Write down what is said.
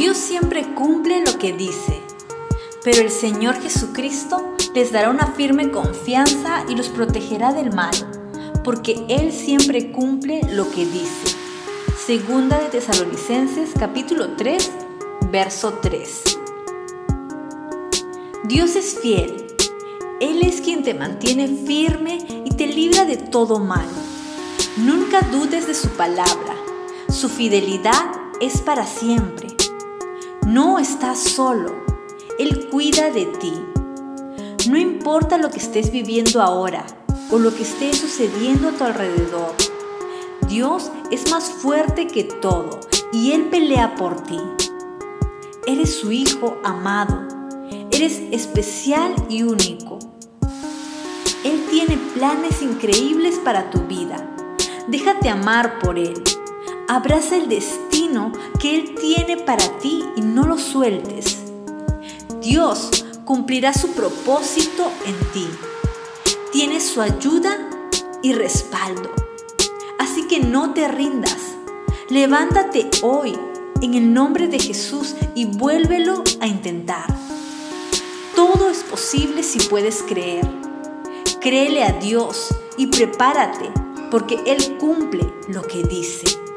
Dios siempre cumple lo que dice, pero el Señor Jesucristo les dará una firme confianza y los protegerá del mal, porque Él siempre cumple lo que dice. Segunda de Tesalonicenses capítulo 3, verso 3. Dios es fiel. Él es quien te mantiene firme y te libra de todo mal. Nunca dudes de su palabra. Su fidelidad es para siempre. No estás solo. Él cuida de ti. No importa lo que estés viviendo ahora o lo que esté sucediendo a tu alrededor. Dios es más fuerte que todo y Él pelea por ti. Eres su hijo amado. Eres especial y único. Él tiene planes increíbles para tu vida. Déjate amar por Él. Abraza el destino que Él tiene para ti y no lo sueltes. Dios cumplirá su propósito en ti. Tienes su ayuda y respaldo. Así que no te rindas. Levántate hoy en el nombre de Jesús y vuélvelo a intentar. Todo es posible si puedes creer. Créele a Dios y prepárate porque Él cumple lo que dice.